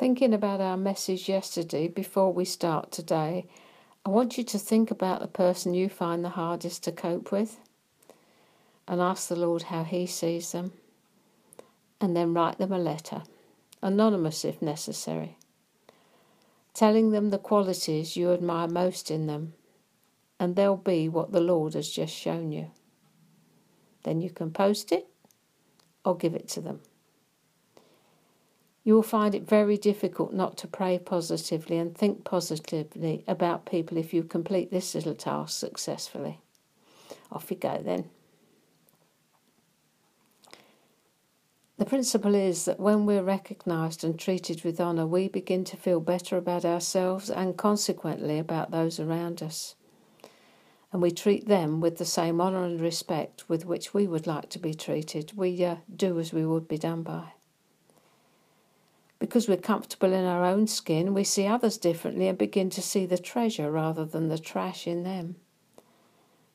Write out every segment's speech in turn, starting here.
Thinking about our message yesterday before we start today, I want you to think about the person you find the hardest to cope with and ask the Lord how He sees them, and then write them a letter, anonymous if necessary, telling them the qualities you admire most in them, and they'll be what the Lord has just shown you. Then you can post it or give it to them. You will find it very difficult not to pray positively and think positively about people if you complete this little task successfully. Off you go then. The principle is that when we're recognised and treated with honour, we begin to feel better about ourselves and consequently about those around us. And we treat them with the same honour and respect with which we would like to be treated. We uh, do as we would be done by. Because we're comfortable in our own skin, we see others differently and begin to see the treasure rather than the trash in them.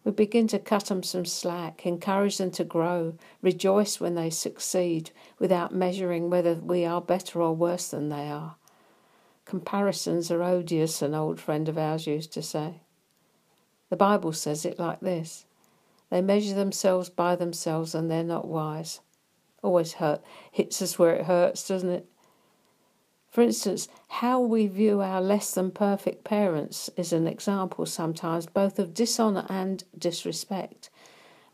We begin to cut them some slack, encourage them to grow, rejoice when they succeed without measuring whether we are better or worse than they are. Comparisons are odious, an old friend of ours used to say. The Bible says it like this They measure themselves by themselves and they're not wise. Always hurt, hits us where it hurts, doesn't it? For instance, how we view our less than perfect parents is an example sometimes both of dishonour and disrespect.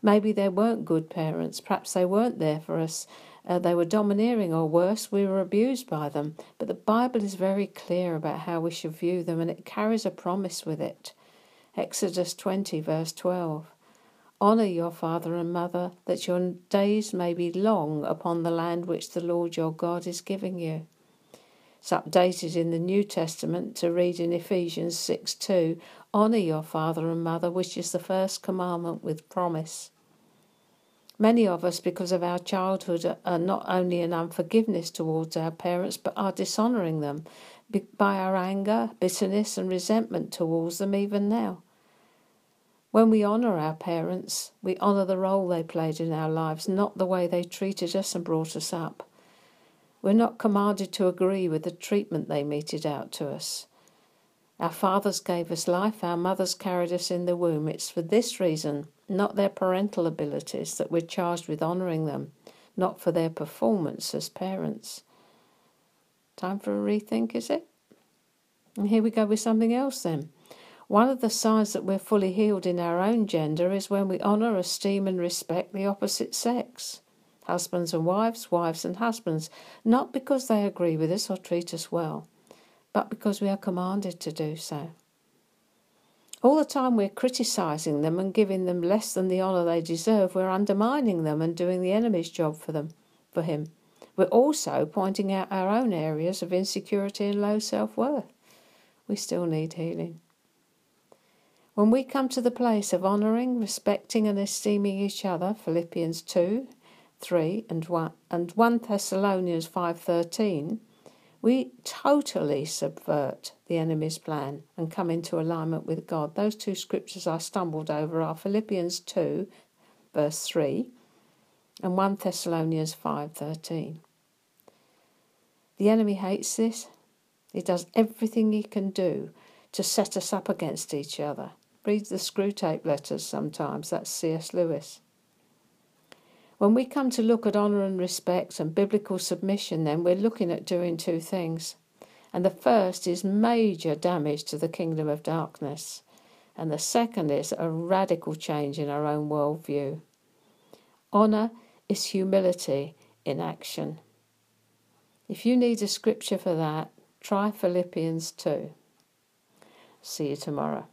Maybe they weren't good parents, perhaps they weren't there for us, uh, they were domineering, or worse, we were abused by them. But the Bible is very clear about how we should view them, and it carries a promise with it. Exodus 20, verse 12. Honour your father and mother, that your days may be long upon the land which the Lord your God is giving you. It's updated in the New Testament to read in Ephesians 6 2 Honour your father and mother, which is the first commandment with promise. Many of us, because of our childhood, are not only in unforgiveness towards our parents, but are dishonouring them by our anger, bitterness, and resentment towards them even now. When we honour our parents, we honour the role they played in our lives, not the way they treated us and brought us up. We're not commanded to agree with the treatment they meted out to us. Our fathers gave us life, our mothers carried us in the womb. It's for this reason, not their parental abilities, that we're charged with honouring them, not for their performance as parents. Time for a rethink, is it? And here we go with something else then. One of the signs that we're fully healed in our own gender is when we honour, esteem, and respect the opposite sex husbands and wives, wives and husbands, not because they agree with us or treat us well, but because we are commanded to do so. All the time we're criticising them and giving them less than the honour they deserve, we're undermining them and doing the enemy's job for them, for him. We're also pointing out our own areas of insecurity and low self worth. We still need healing. When we come to the place of honouring, respecting, and esteeming each other, Philippians 2 3 and 1 and 1 Thessalonians 5:13 we totally subvert the enemy's plan and come into alignment with God. Those two scriptures I stumbled over are Philippians 2 verse 3 and 1 Thessalonians 5:13. The enemy hates this. He does everything he can do to set us up against each other. Read the Screwtape letters sometimes, that's C.S. Lewis. When we come to look at honour and respect and biblical submission, then we're looking at doing two things. And the first is major damage to the kingdom of darkness. And the second is a radical change in our own worldview. Honour is humility in action. If you need a scripture for that, try Philippians 2. See you tomorrow.